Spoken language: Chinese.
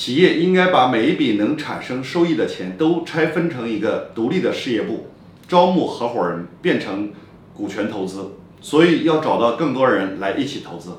企业应该把每一笔能产生收益的钱都拆分成一个独立的事业部招募合伙人变成股权投资所以要找到更多人来一起投资。